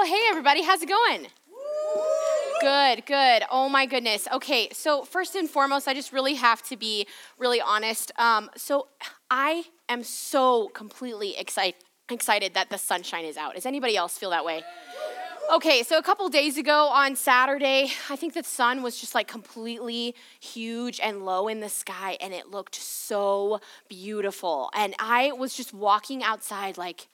Well, hey, everybody, how's it going? Good, good. Oh my goodness. Okay, so first and foremost, I just really have to be really honest. Um, so I am so completely excited excited that the sunshine is out. Does anybody else feel that way? Okay, so a couple days ago on Saturday, I think the sun was just like completely huge and low in the sky, and it looked so beautiful. And I was just walking outside, like,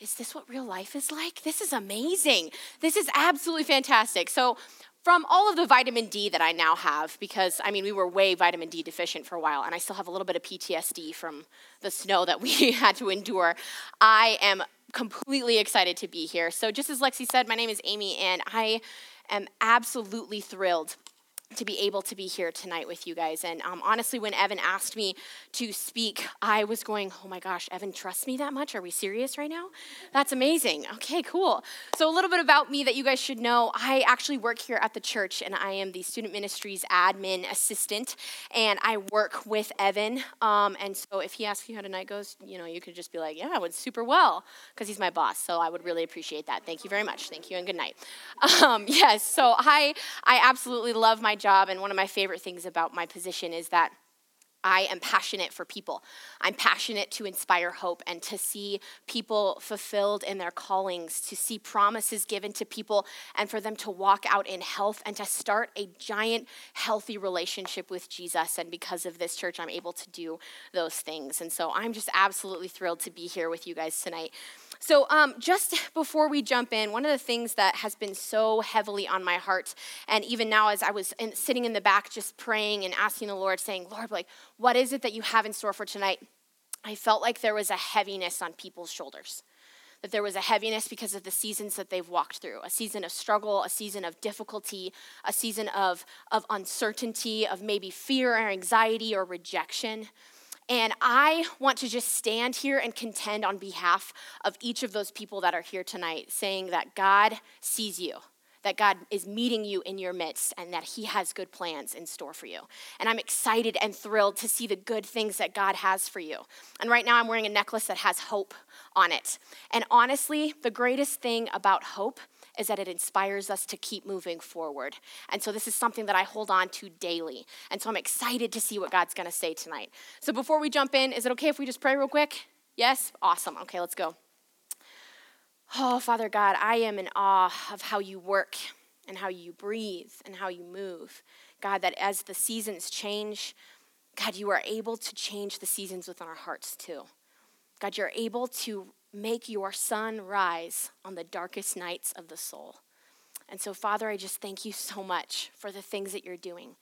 is this what real life is like? This is amazing. This is absolutely fantastic. So, from all of the vitamin D that I now have, because I mean, we were way vitamin D deficient for a while, and I still have a little bit of PTSD from the snow that we had to endure, I am completely excited to be here. So, just as Lexi said, my name is Amy, and I am absolutely thrilled to be able to be here tonight with you guys. And um, honestly, when Evan asked me to speak, I was going, oh my gosh, Evan trusts me that much? Are we serious right now? That's amazing. Okay, cool. So, a little bit about me that you guys should know I actually work here at the church, and I am the student ministries admin assistant, and I work with Evan. Um, and so, if he asks you how tonight goes, you know, you could just be like, yeah, it went super well, because he's my boss. So, I would really appreciate that. Thank you very much. Thank you, and good night. Um, yes, so I, I absolutely love my job, and one of my favorite things about my position is that I am passionate for people. I'm passionate to inspire hope and to see people fulfilled in their callings, to see promises given to people, and for them to walk out in health and to start a giant, healthy relationship with Jesus. And because of this church, I'm able to do those things. And so I'm just absolutely thrilled to be here with you guys tonight. So, um, just before we jump in, one of the things that has been so heavily on my heart, and even now as I was in, sitting in the back just praying and asking the Lord, saying, Lord, like, what is it that you have in store for tonight? I felt like there was a heaviness on people's shoulders. That there was a heaviness because of the seasons that they've walked through a season of struggle, a season of difficulty, a season of, of uncertainty, of maybe fear or anxiety or rejection. And I want to just stand here and contend on behalf of each of those people that are here tonight, saying that God sees you, that God is meeting you in your midst, and that He has good plans in store for you. And I'm excited and thrilled to see the good things that God has for you. And right now, I'm wearing a necklace that has hope on it. And honestly, the greatest thing about hope is that it inspires us to keep moving forward. And so this is something that I hold on to daily. And so I'm excited to see what God's to say tonight. So before we jump in, is it okay if we just pray real quick? Yes? Awesome. Okay, let's go. Oh, Father God, I am in awe of how you work and how you breathe and how you move. God, that as the seasons change, God, you are able to change the seasons within our hearts too. God, you're able to make your sun rise on the darkest nights of the soul. And so, Father, I just thank you so much for the things that you're doing.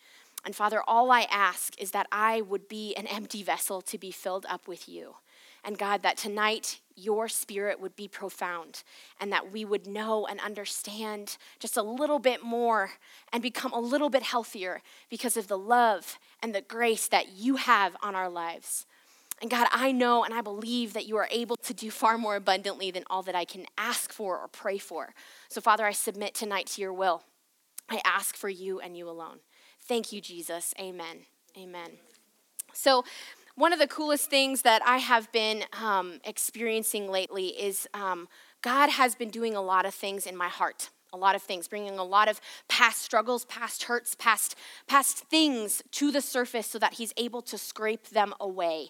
And Father, all I ask is that I would be an empty vessel to be filled up with you. And God, that tonight your spirit would be profound and that we would know and understand just a little bit more and become a little bit healthier because of the love and the grace that you have on our lives. And God, I know and I believe that you are able to do far more abundantly than all that I can ask for or pray for. So, Father, I submit tonight to your will. I ask for you and you alone. Thank you, Jesus. Amen. Amen. So, one of the coolest things that I have been um, experiencing lately is um, God has been doing a lot of things in my heart a lot of things bringing a lot of past struggles past hurts past past things to the surface so that he's able to scrape them away.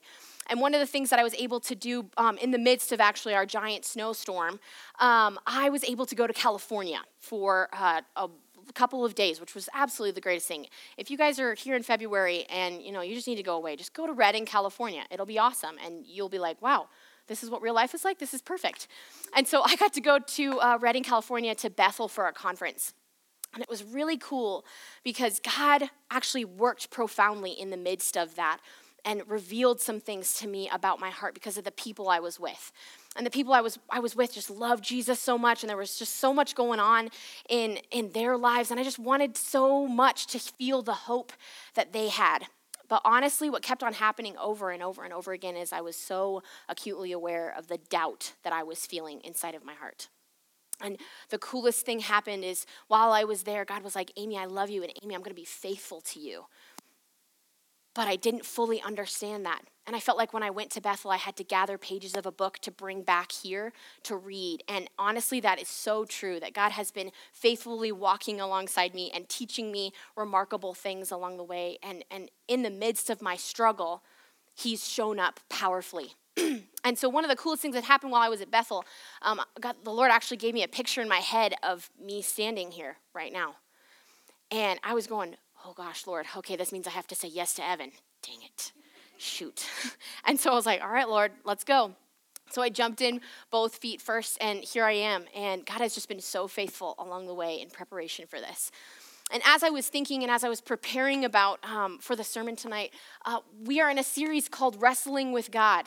And one of the things that I was able to do um, in the midst of actually our giant snowstorm, um, I was able to go to California for uh, a couple of days, which was absolutely the greatest thing. If you guys are here in February and you know you just need to go away, just go to Redding, California. It'll be awesome, and you'll be like, wow. This is what real life is like. This is perfect. And so I got to go to uh, Redding, California to Bethel for a conference. And it was really cool because God actually worked profoundly in the midst of that and revealed some things to me about my heart because of the people I was with. And the people I was I was with just loved Jesus so much and there was just so much going on in in their lives and I just wanted so much to feel the hope that they had. But honestly, what kept on happening over and over and over again is I was so acutely aware of the doubt that I was feeling inside of my heart. And the coolest thing happened is while I was there, God was like, Amy, I love you, and Amy, I'm going to be faithful to you. But I didn't fully understand that. And I felt like when I went to Bethel, I had to gather pages of a book to bring back here to read. And honestly, that is so true that God has been faithfully walking alongside me and teaching me remarkable things along the way. And, and in the midst of my struggle, He's shown up powerfully. and so, one of the coolest things that happened while I was at Bethel, um, God, the Lord actually gave me a picture in my head of me standing here right now. And I was going, oh gosh, Lord, okay, this means I have to say yes to Evan. Dang it. Shoot. and so I was like, all right, Lord, let's go. So I jumped in both feet first, and here I am. And God has just been so faithful along the way in preparation for this. And as I was thinking and as I was preparing about um, for the sermon tonight, uh, we are in a series called Wrestling with God.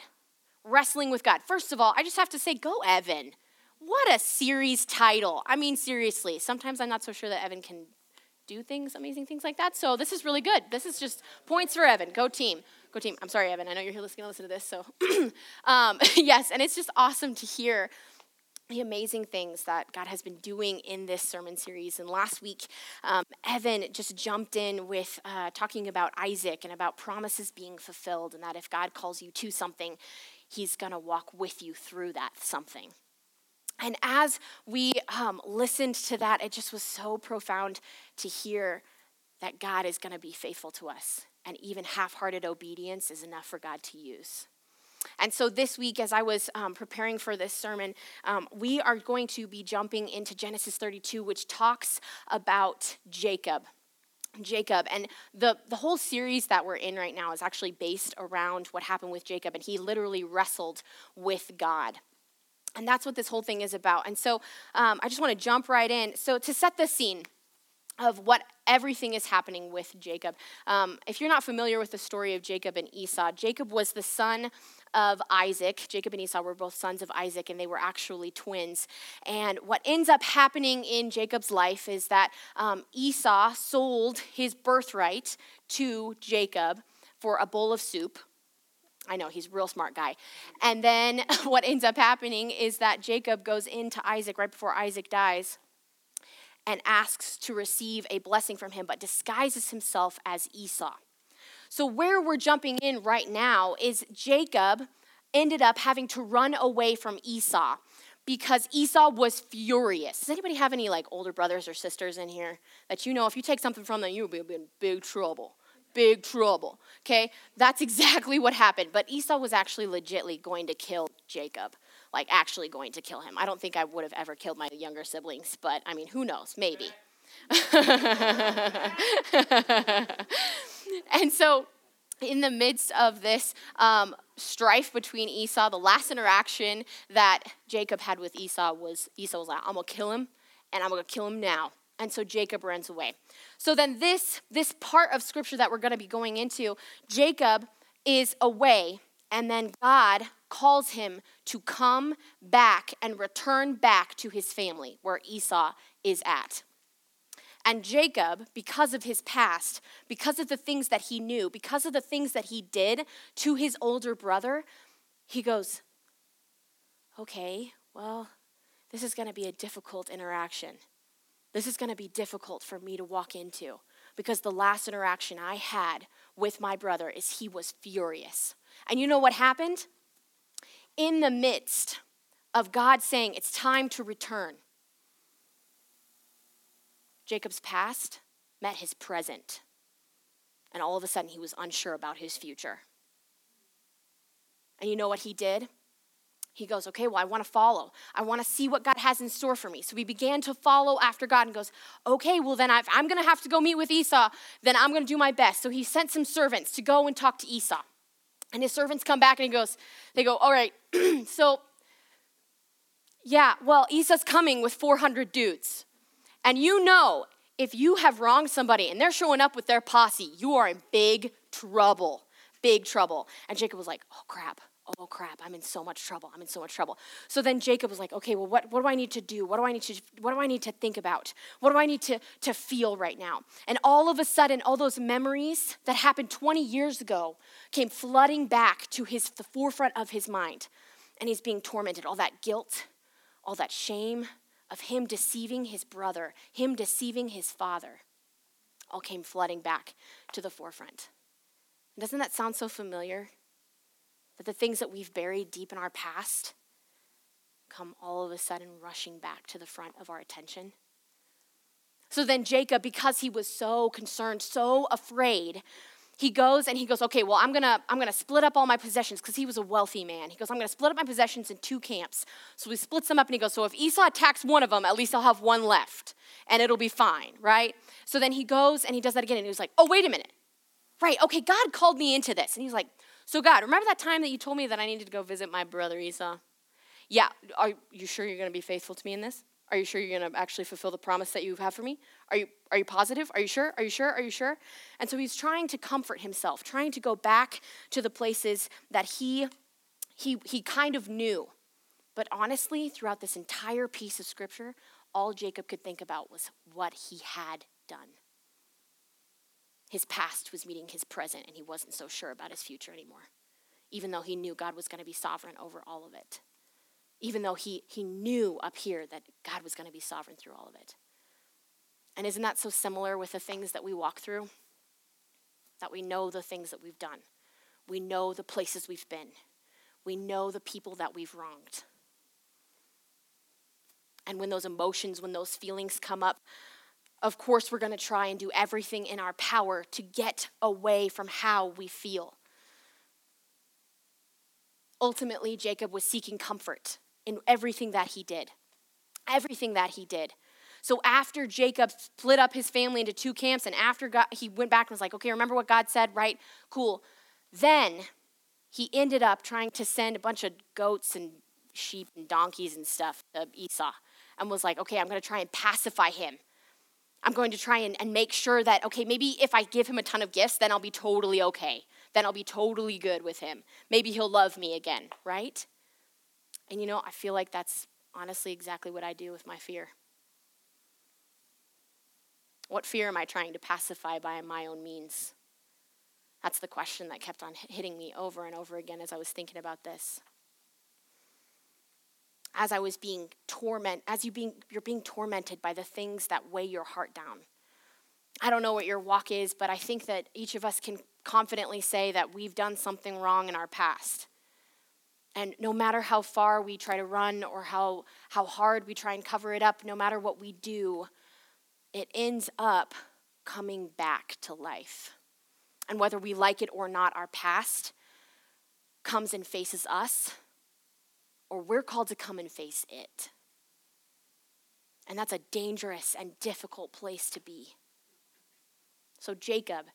Wrestling with God. First of all, I just have to say, go, Evan. What a series title. I mean, seriously, sometimes I'm not so sure that Evan can do things, amazing things like that. So this is really good. This is just points for Evan. Go team. Go team. I'm sorry, Evan. I know you're here listening to listen to this. So um, yes, and it's just awesome to hear the amazing things that God has been doing in this sermon series. And last week, um, Evan just jumped in with uh, talking about Isaac and about promises being fulfilled, and that if God calls you to something, he's going to walk with you through that something. And as we um, listened to that, it just was so profound to hear that God is going to be faithful to us. And even half hearted obedience is enough for God to use. And so this week, as I was um, preparing for this sermon, um, we are going to be jumping into Genesis 32, which talks about Jacob. Jacob. And the, the whole series that we're in right now is actually based around what happened with Jacob. And he literally wrestled with God. And that's what this whole thing is about. And so um, I just want to jump right in. So, to set the scene of what everything is happening with Jacob, um, if you're not familiar with the story of Jacob and Esau, Jacob was the son of Isaac. Jacob and Esau were both sons of Isaac, and they were actually twins. And what ends up happening in Jacob's life is that um, Esau sold his birthright to Jacob for a bowl of soup I know he's a real smart guy. And then what ends up happening is that Jacob goes into Isaac right before Isaac dies and asks to receive a blessing from him, but disguises himself as Esau. So, where we're jumping in right now is Jacob ended up having to run away from Esau because Esau was furious. Does anybody have any like older brothers or sisters in here that you know if you take something from them, you'll be in big trouble? Big trouble. Okay? That's exactly what happened. But Esau was actually legitly going to kill Jacob. Like, actually going to kill him. I don't think I would have ever killed my younger siblings, but I mean, who knows? Maybe. and so, in the midst of this um, strife between Esau, the last interaction that Jacob had with Esau was Esau was like, I'm gonna kill him, and I'm gonna kill him now. And so Jacob runs away. So then this this part of scripture that we're going to be going into, Jacob is away and then God calls him to come back and return back to his family where Esau is at. And Jacob, because of his past, because of the things that he knew, because of the things that he did to his older brother, he goes, Okay, well, this is going to be a difficult interaction. This is going to be difficult for me to walk into because the last interaction I had with my brother is he was furious. And you know what happened? In the midst of God saying it's time to return, Jacob's past met his present. And all of a sudden, he was unsure about his future. And you know what he did? He goes, Okay, well, I want to follow. I want to see what God has in store for me. So he began to follow after God and goes, Okay, well, then if I'm going to have to go meet with Esau, then I'm going to do my best. So he sent some servants to go and talk to Esau. And his servants come back and he goes, They go, All right, so yeah, well, Esau's coming with 400 dudes. And you know, if you have wronged somebody and they're showing up with their posse, you are in big trouble. Big trouble. And Jacob was like, Oh, crap oh crap, I'm in so much trouble. I'm in so much trouble. So then Jacob was like, okay, well, what, what do I need to do? What do I need to what do I need to think about? What do I need to, to feel right now? And all of a sudden, all those memories that happened 20 years ago came flooding back to his the forefront of his mind. And he's being tormented. All that guilt, all that shame of him deceiving his brother, him deceiving his father, all came flooding back to the forefront. Doesn't that sound so familiar? That the things that we've buried deep in our past come all of a sudden rushing back to the front of our attention. So then Jacob, because he was so concerned, so afraid, he goes and he goes, okay, well, I'm gonna, I'm gonna split up all my possessions because he was a wealthy man. He goes, I'm gonna split up my possessions in two camps. So he splits them up and he goes, so if Esau attacks one of them, at least I'll have one left and it'll be fine, right? So then he goes and he does that again and he was like, oh, wait a minute. Right, okay, God called me into this. And he's like, so God, remember that time that you told me that I needed to go visit my brother Esau? Yeah, are you sure you're gonna be faithful to me in this? Are you sure you're going to actually fulfill the promise that you have for me? Are you, are you positive? Are you sure? Are you sure? Are you sure? And so he's trying to comfort himself, trying to go back to the places that he, he, he kind of knew. But honestly, throughout this entire piece of scripture, all Jacob could think about was what he had done. His past was meeting his present, and he wasn't so sure about his future anymore, even though he knew God was going to be sovereign over all of it even though he, he knew up here that God was going to be sovereign through all of it. And isn't that so similar with the things that we walk through? That we know the things that we've done, we know the places we've been, we know the people that we've wronged. And when those emotions, when those feelings come up, of course, we're going to try and do everything in our power to get away from how we feel. Ultimately, Jacob was seeking comfort in everything that he did. Everything that he did. So after Jacob split up his family into two camps, and after God, he went back and was like, okay, remember what God said, right? Cool. Then he ended up trying to send a bunch of goats and sheep and donkeys and stuff to Esau and was like, okay, I'm going to try and pacify him. I'm going to try and, and make sure that, okay, maybe if I give him a ton of gifts, then I'll be totally okay. Then I'll be totally good with him. Maybe he'll love me again, right? And you know, I feel like that's honestly exactly what I do with my fear. What fear am I trying to pacify by my own means? That's the question that kept on hitting me over and over again as I was thinking about this. As I was being tormented, as you being you're being tormented by the things that weigh your heart down. I don't know what your walk is, but I think that each of us can confidently say that we've done something wrong in our past. And no matter how far we try to run or how, how hard we try and cover it up, no matter what we do, it ends up coming back to life. And whether we like it or not, our past comes and faces us, or we're called to come and face it. And that's a dangerous and difficult place to be. So, Jacob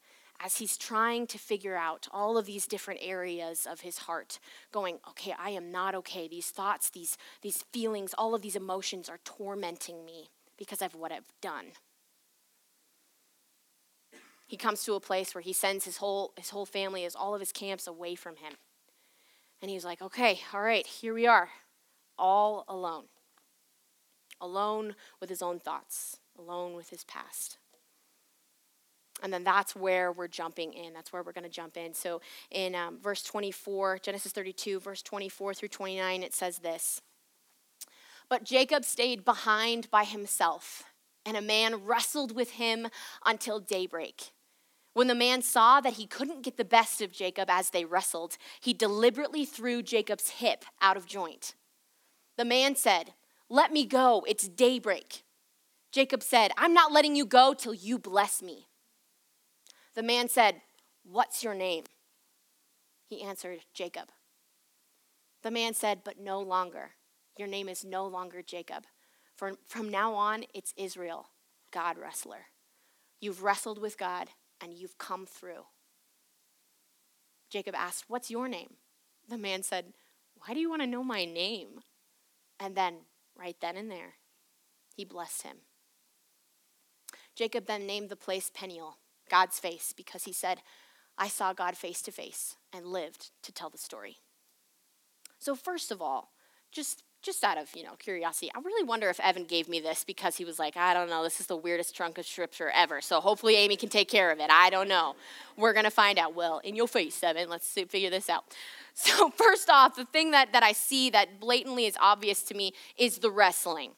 as he's trying to figure out all of these different areas of his heart, going, okay, I am not okay. These thoughts, these, these feelings, all of these emotions are tormenting me because of what I've done. He comes to a place where he sends his whole, his whole family, his, all of his camps away from him. And he's like, okay, all right, here we are, all alone. Alone with his own thoughts, alone with his past. And then that's where we're jumping in. That's where we're going to jump in. So in um, verse 24, Genesis 32, verse 24 through 29, it says this But Jacob stayed behind by himself, and a man wrestled with him until daybreak. When the man saw that he couldn't get the best of Jacob as they wrestled, he deliberately threw Jacob's hip out of joint. The man said, Let me go, it's daybreak. Jacob said, I'm not letting you go till you bless me. The man said, What's your name? He answered, Jacob. The man said, But no longer. Your name is no longer Jacob. For from now on, it's Israel, God wrestler. You've wrestled with God and you've come through. Jacob asked, What's your name? The man said, Why do you want to know my name? And then, right then and there, he blessed him. Jacob then named the place Peniel God's face because he said, I saw God face to face and lived to tell the story. So first of all, just just out of you know curiosity, I really wonder if Evan gave me this because he was like, I don't know, this is the weirdest trunk of scripture ever. So hopefully Amy can take care of it. I don't know. We're gonna find out. Well, in your face, Evan. Let's see, figure this out. So first off, the thing that that I see that blatantly is obvious to me is the wrestling.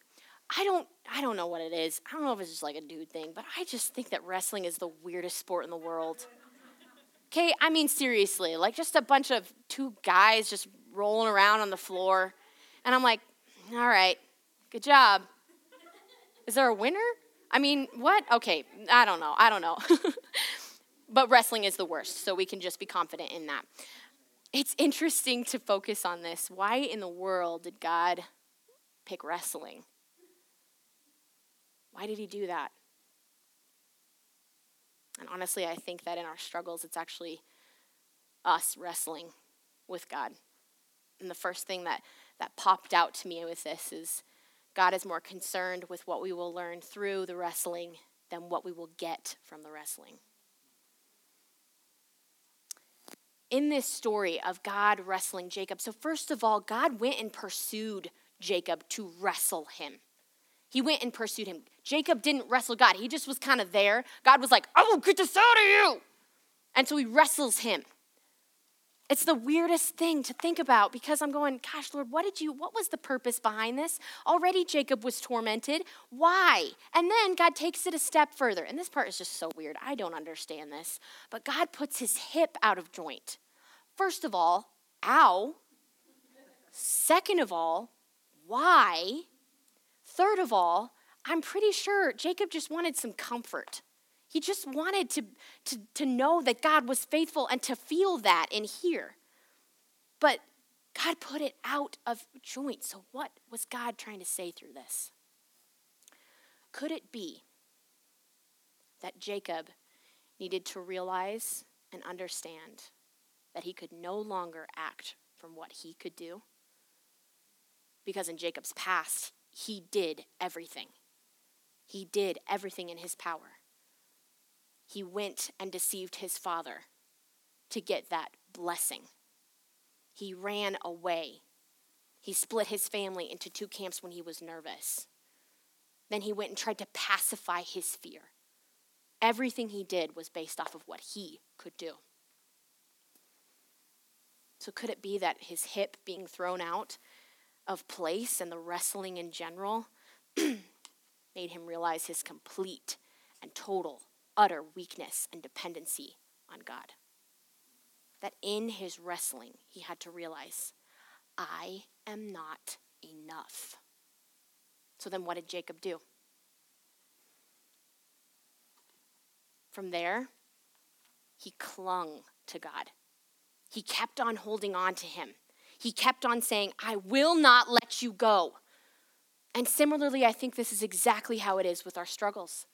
I don't I don't know what it is. I don't know if it's just like a dude thing, but I just think that wrestling is the weirdest sport in the world. Okay, I mean, seriously, like just a bunch of two guys just rolling around on the floor. And I'm like, all right, good job. Is there a winner? I mean, what? Okay, I don't know. I don't know. but wrestling is the worst, so we can just be confident in that. It's interesting to focus on this. Why in the world did God pick wrestling? Why did he do that? And honestly, I think that in our struggles, it's actually us wrestling with God. And the first thing that, that popped out to me with this is God is more concerned with what we will learn through the wrestling than what we will get from the wrestling. In this story of God wrestling Jacob, so first of all, God went and pursued Jacob to wrestle him. He went and pursued him. Jacob didn't wrestle God, he just was kind of there. God was like, I will get this out of you. And so he wrestles him. It's the weirdest thing to think about because I'm going, gosh, Lord, what did you, what was the purpose behind this? Already Jacob was tormented. Why? And then God takes it a step further. And this part is just so weird. I don't understand this. But God puts his hip out of joint. First of all, ow. Second of all, why? Third of all, I'm pretty sure Jacob just wanted some comfort. He just wanted to, to, to know that God was faithful and to feel that and hear. But God put it out of joint. So, what was God trying to say through this? Could it be that Jacob needed to realize and understand that he could no longer act from what he could do? Because in Jacob's past, he did everything. He did everything in his power. He went and deceived his father to get that blessing. He ran away. He split his family into two camps when he was nervous. Then he went and tried to pacify his fear. Everything he did was based off of what he could do. So, could it be that his hip being thrown out of place and the wrestling in general made him realize his complete and total, utter weakness and dependency on God. That in his wrestling, he had to realize, I am not enough. So then, what did Jacob do? From there, he clung to God. He kept on holding on to him he kept on saying, I will not let you go. And similarly, I think this is exactly how it is with our struggles.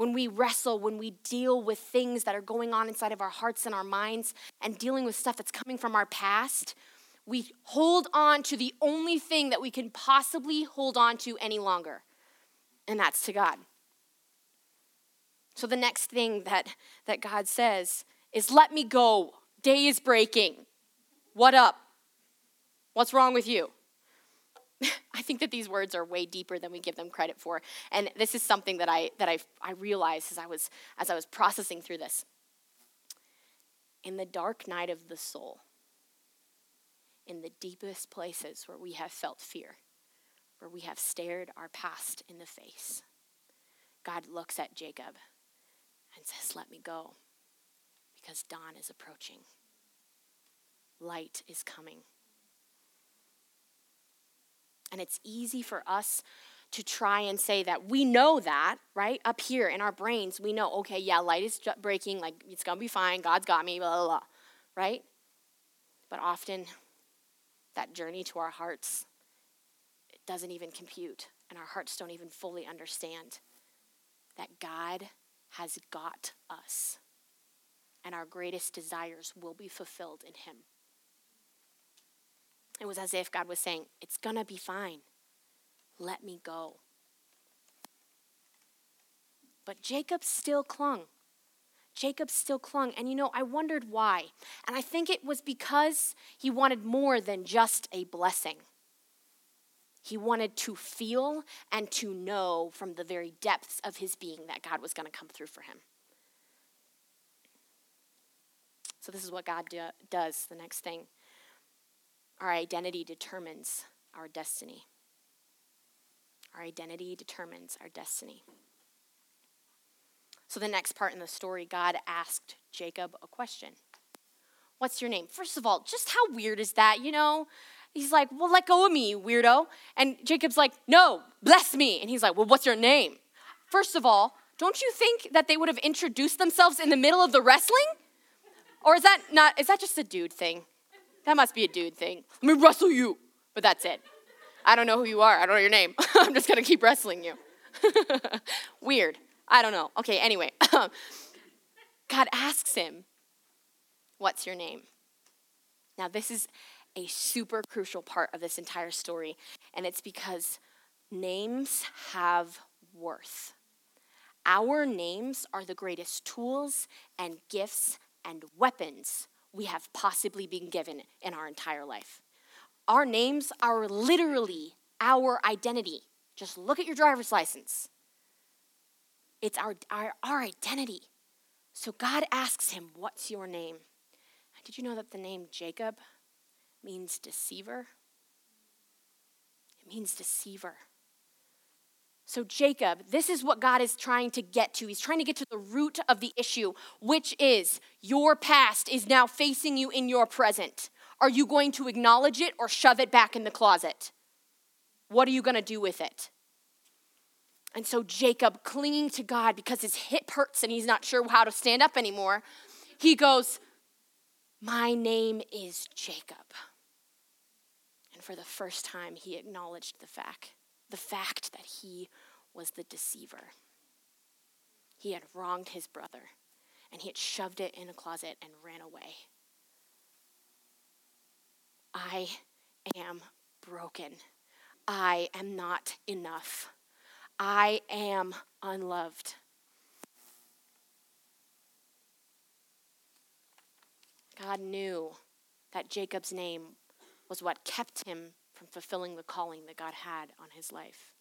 When we wrestle, when we deal with things that are going on inside of our hearts and our minds, and dealing with stuff that's coming from our past, we hold on to the only thing that we can possibly hold on to any longer, and that's to God. So the next thing that, that God says is, Let me go. Day is breaking. What up? What's wrong with you? I think that these words are way deeper than we give them credit for. And this is something that I that I I realized as I was as I was processing through this. In the dark night of the soul, in the deepest places where we have felt fear, where we have stared our past in the face, God looks at Jacob and says, Let me go, because dawn is approaching light is coming. And it's easy for us to try and say that we know that, right? Up here in our brains, we know, okay, yeah, light is breaking, like it's gonna be fine, God's got me, blah, blah, blah, right? But often that journey to our hearts, it doesn't even compute, and our hearts don't even fully understand that God has got us, and our greatest desires will be fulfilled in Him. It was as if God was saying, It's going to be fine. Let me go. But Jacob still clung. Jacob still clung. And you know, I wondered why. And I think it was because he wanted more than just a blessing. He wanted to feel and to know from the very depths of his being that God was going to come through for him. So, this is what God do, does, the next thing. Our identity determines our destiny. Our identity determines our destiny. So, the next part in the story, God asked Jacob a question What's your name? First of all, just how weird is that? You know, he's like, Well, let go of me, weirdo. And Jacob's like, No, bless me. And he's like, Well, what's your name? First of all, don't you think that they would have introduced themselves in the middle of the wrestling? Or is that not, is that just a dude thing? That must be a dude thing. Let me wrestle you. But that's it. I don't know who you are. I don't know your name. I'm just gonna keep wrestling you. Weird. I don't know. Okay, anyway. God asks him, What's your name? Now, this is a super crucial part of this entire story, and it's because names have worth. Our names are the greatest tools and gifts and weapons we have possibly been given in our entire life. Our names are literally our identity. Just look at your driver's license. It's our, our, our identity. So God asks him, What's your name? Did you know that the name Jacob means deceiver? It means deceiver. So, Jacob, this is what God is trying to get to. He's trying to get to the root of the issue, which is your past is now facing you in your present. Are you going to acknowledge it or shove it back in the closet? What are you going to do with it? And so, Jacob, clinging to God because his hip hurts and he's not sure how to stand up anymore, he goes, My name is Jacob. And for the first time, he acknowledged the fact the fact that he was the deceiver. He had wronged his brother, and he had shoved it in a closet and ran away. I am broken. I am not enough. I am unloved. God knew that Jacob's name was what kept him from fulfilling the calling that God had on his life.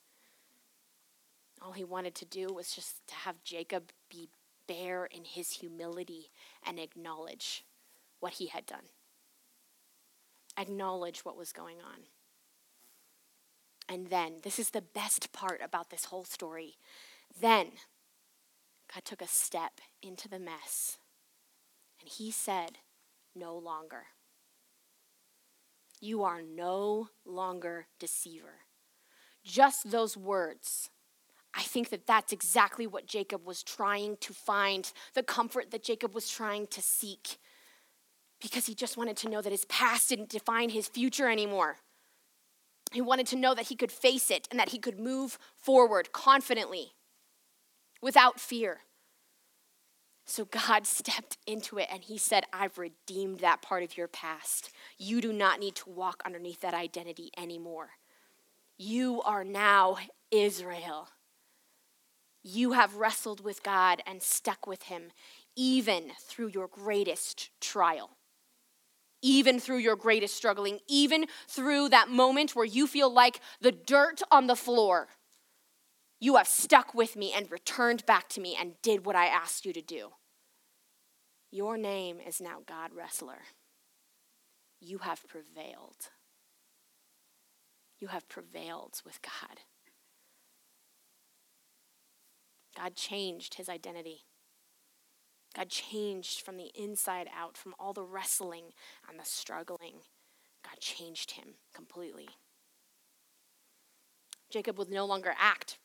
All he wanted to do was just to have Jacob be bare in his humility and acknowledge what he had done, acknowledge what was going on. And then, this is the best part about this whole story. Then, God took a step into the mess and he said, No longer. You are no longer deceiver. Just those words. I think that that's exactly what Jacob was trying to find, the comfort that Jacob was trying to seek, because he just wanted to know that his past didn't define his future anymore. He wanted to know that he could face it and that he could move forward confidently without fear. So God stepped into it and he said, I've redeemed that part of your past. You do not need to walk underneath that identity anymore. You are now Israel. You have wrestled with God and stuck with him even through your greatest trial, even through your greatest struggling, even through that moment where you feel like the dirt on the floor. You have stuck with me and returned back to me and did what I asked you to do. Your name is now God Wrestler. You have prevailed. You have prevailed with God. God changed his identity. God changed from the inside out, from all the wrestling and the struggling. God changed him completely. Jacob would no longer act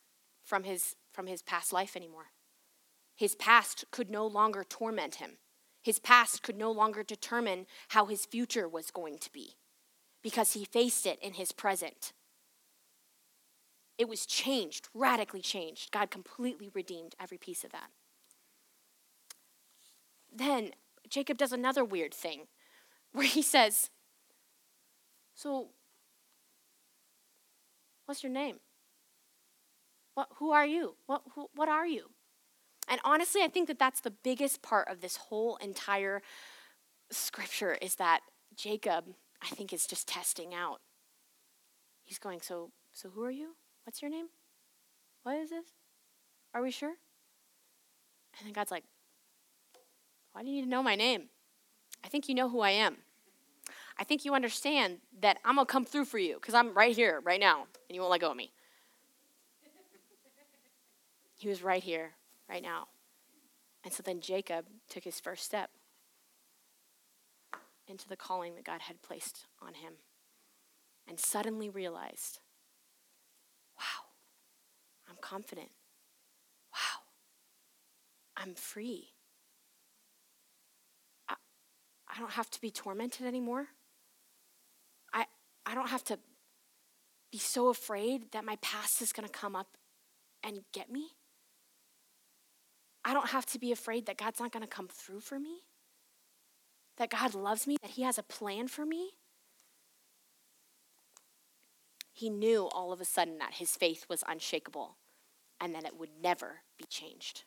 from his, from his past life anymore. His past could no longer torment him. His past could no longer determine how his future was going to be because he faced it in his present. It was changed, radically changed. God completely redeemed every piece of that. Then Jacob does another weird thing where he says, So, what's your name? What, who are you? What, who, what are you? And honestly, I think that that's the biggest part of this whole entire scripture is that Jacob, I think, is just testing out. He's going, So, so who are you? What's your name? What is this? Are we sure? And then God's like, Why do you need to know my name? I think you know who I am. I think you understand that I'm going to come through for you because I'm right here, right now, and you won't let go of me. He was right here, right now. And so then Jacob took his first step into the calling that God had placed on him and suddenly realized wow, I'm confident. Wow, I'm free. I, I don't have to be tormented anymore. I, I don't have to be so afraid that my past is going to come up and get me. I don't have to be afraid that God's not going to come through for me, that God loves me, that He has a plan for me. He knew all of a sudden that his faith was unshakable and that it would never be changed.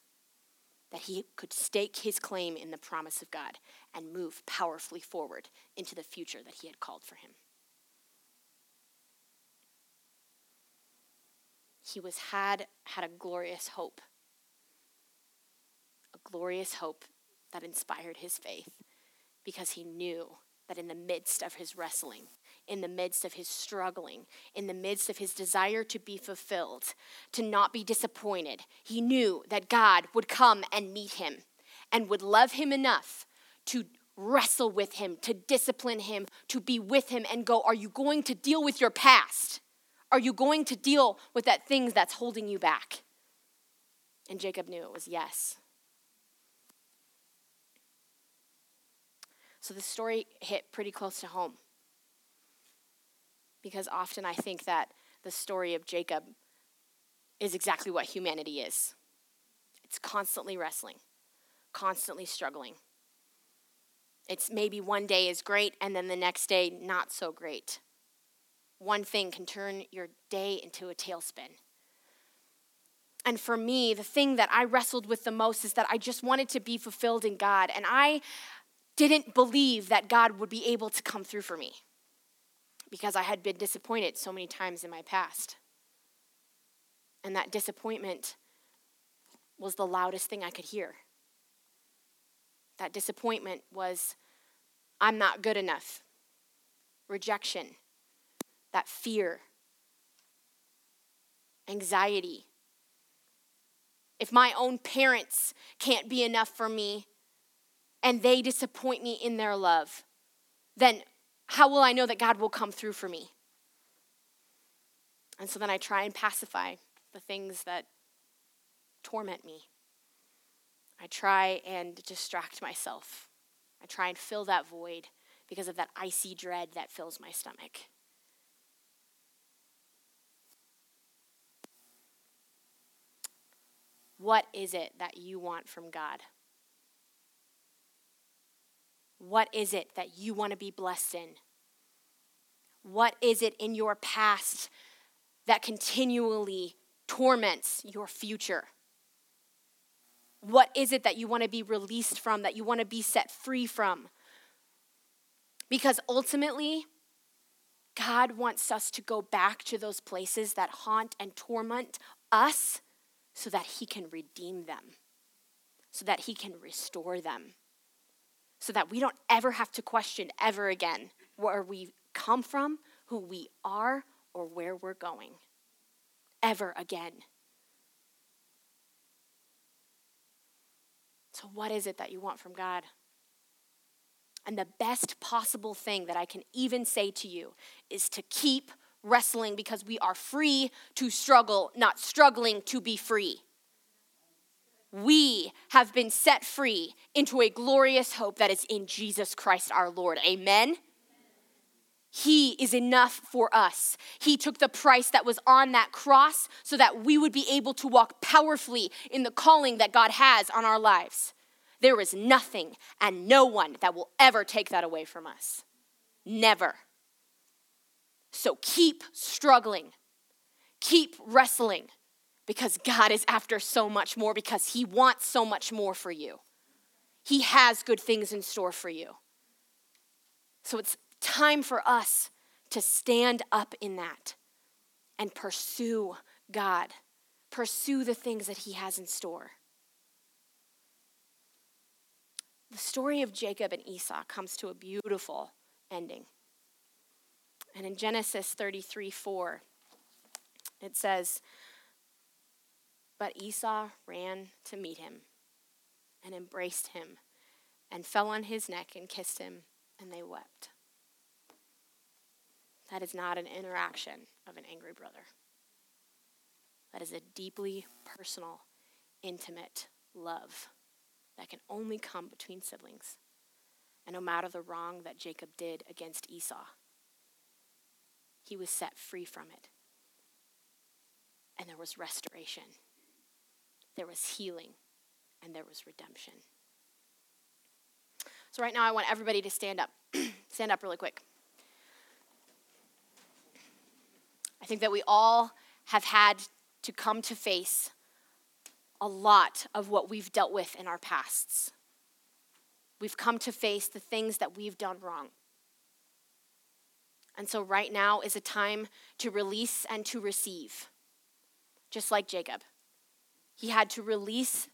That he could stake his claim in the promise of God and move powerfully forward into the future that he had called for him. He was had had a glorious hope. A glorious hope that inspired his faith because he knew that in the midst of his wrestling, in the midst of his struggling, in the midst of his desire to be fulfilled, to not be disappointed, he knew that God would come and meet him and would love him enough to wrestle with him, to discipline him, to be with him and go, Are you going to deal with your past? Are you going to deal with that thing that's holding you back? And Jacob knew it was yes. So the story hit pretty close to home. Because often I think that the story of Jacob is exactly what humanity is it's constantly wrestling, constantly struggling. It's maybe one day is great and then the next day not so great one thing can turn your day into a tailspin. And for me, the thing that I wrestled with the most is that I just wanted to be fulfilled in God. And I didn't believe that God would be able to come through for me because I had been disappointed so many times in my past. And that disappointment was the loudest thing I could hear. That disappointment was, I'm not good enough. Rejection that fear, anxiety. If my own parents can't be enough for me and they disappoint me in their love, then how will I know that God will come through for me? And so then I try and pacify the things that torment me. I try and distract myself. I try and fill that void because of that icy dread that fills my stomach. What is it that you want from God? What is it that you want to be blessed in? What is it in your past that continually torments your future? What is it that you want to be released from, that you want to be set free from? Because ultimately, God wants us to go back to those places that haunt and torment us so that he can redeem them, so that he can restore them, so that we don't ever have to question ever again where we come from, who we are, or where we're going. Ever again. So, what is it that you want from God? And the best possible thing that I can even say to you is to keep wrestling because we are free to struggle, not struggling to be free. We have been set free into a glorious hope that is in Jesus Christ our Lord. Amen. He is enough for us. He took the price that was on that cross so that we would be able to walk powerfully in the calling that God has on our lives. There is nothing and no one that will ever take that away from us. Never. So keep struggling, keep wrestling, because God is after so much more, because He wants so much more for you. He has good things in store for you. So it's time for us to stand up in that and pursue God, pursue the things that He has in store. The story of Jacob and Esau comes to a beautiful ending. And in Genesis 33 4, it says, But Esau ran to meet him and embraced him and fell on his neck and kissed him, and they wept. That is not an interaction of an angry brother. That is a deeply personal, intimate love that can only come between siblings. And no matter the wrong that Jacob did against Esau, he was set free from it. And there was restoration, there was healing, and there was redemption. So, right now, I want everybody to stand up. stand up really quick. I think that we all have had to come to face a lot of what we've dealt with in our pasts. We've come to face the things that we've done wrong. And so, right now is a time to release and to receive, just like Jacob. He had to release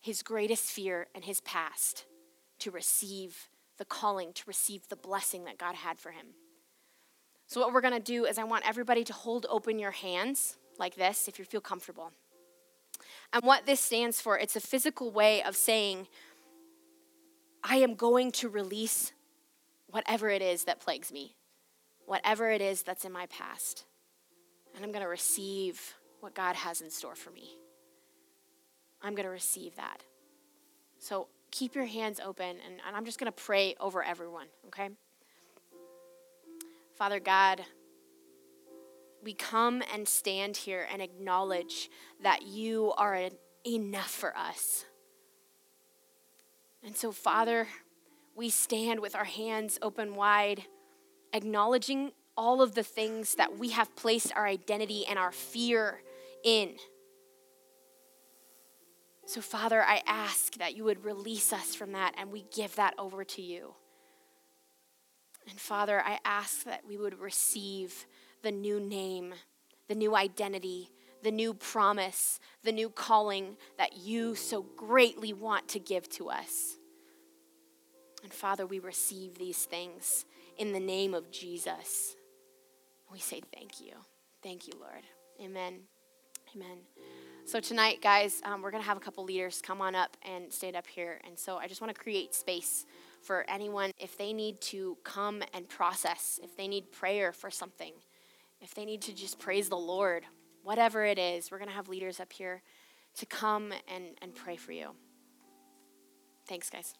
his greatest fear and his past to receive the calling, to receive the blessing that God had for him. So, what we're going to do is, I want everybody to hold open your hands like this if you feel comfortable. And what this stands for, it's a physical way of saying, I am going to release whatever it is that plagues me, whatever it is that's in my past. And I'm going to receive what God has in store for me. I'm going to receive that. So keep your hands open, and, and I'm just going to pray over everyone, okay? Father God, we come and stand here and acknowledge that you are enough for us. And so, Father, we stand with our hands open wide, acknowledging all of the things that we have placed our identity and our fear in. So, Father, I ask that you would release us from that and we give that over to you. And Father, I ask that we would receive the new name, the new identity, the new promise, the new calling that you so greatly want to give to us. And Father, we receive these things in the name of Jesus. We say thank you. Thank you, Lord. Amen. Amen. So, tonight, guys, um, we're going to have a couple leaders come on up and stand up here. And so, I just want to create space for anyone if they need to come and process, if they need prayer for something if they need to just praise the Lord, whatever it is, we're going to have leaders up here to come and, and pray for you. Thanks, guys.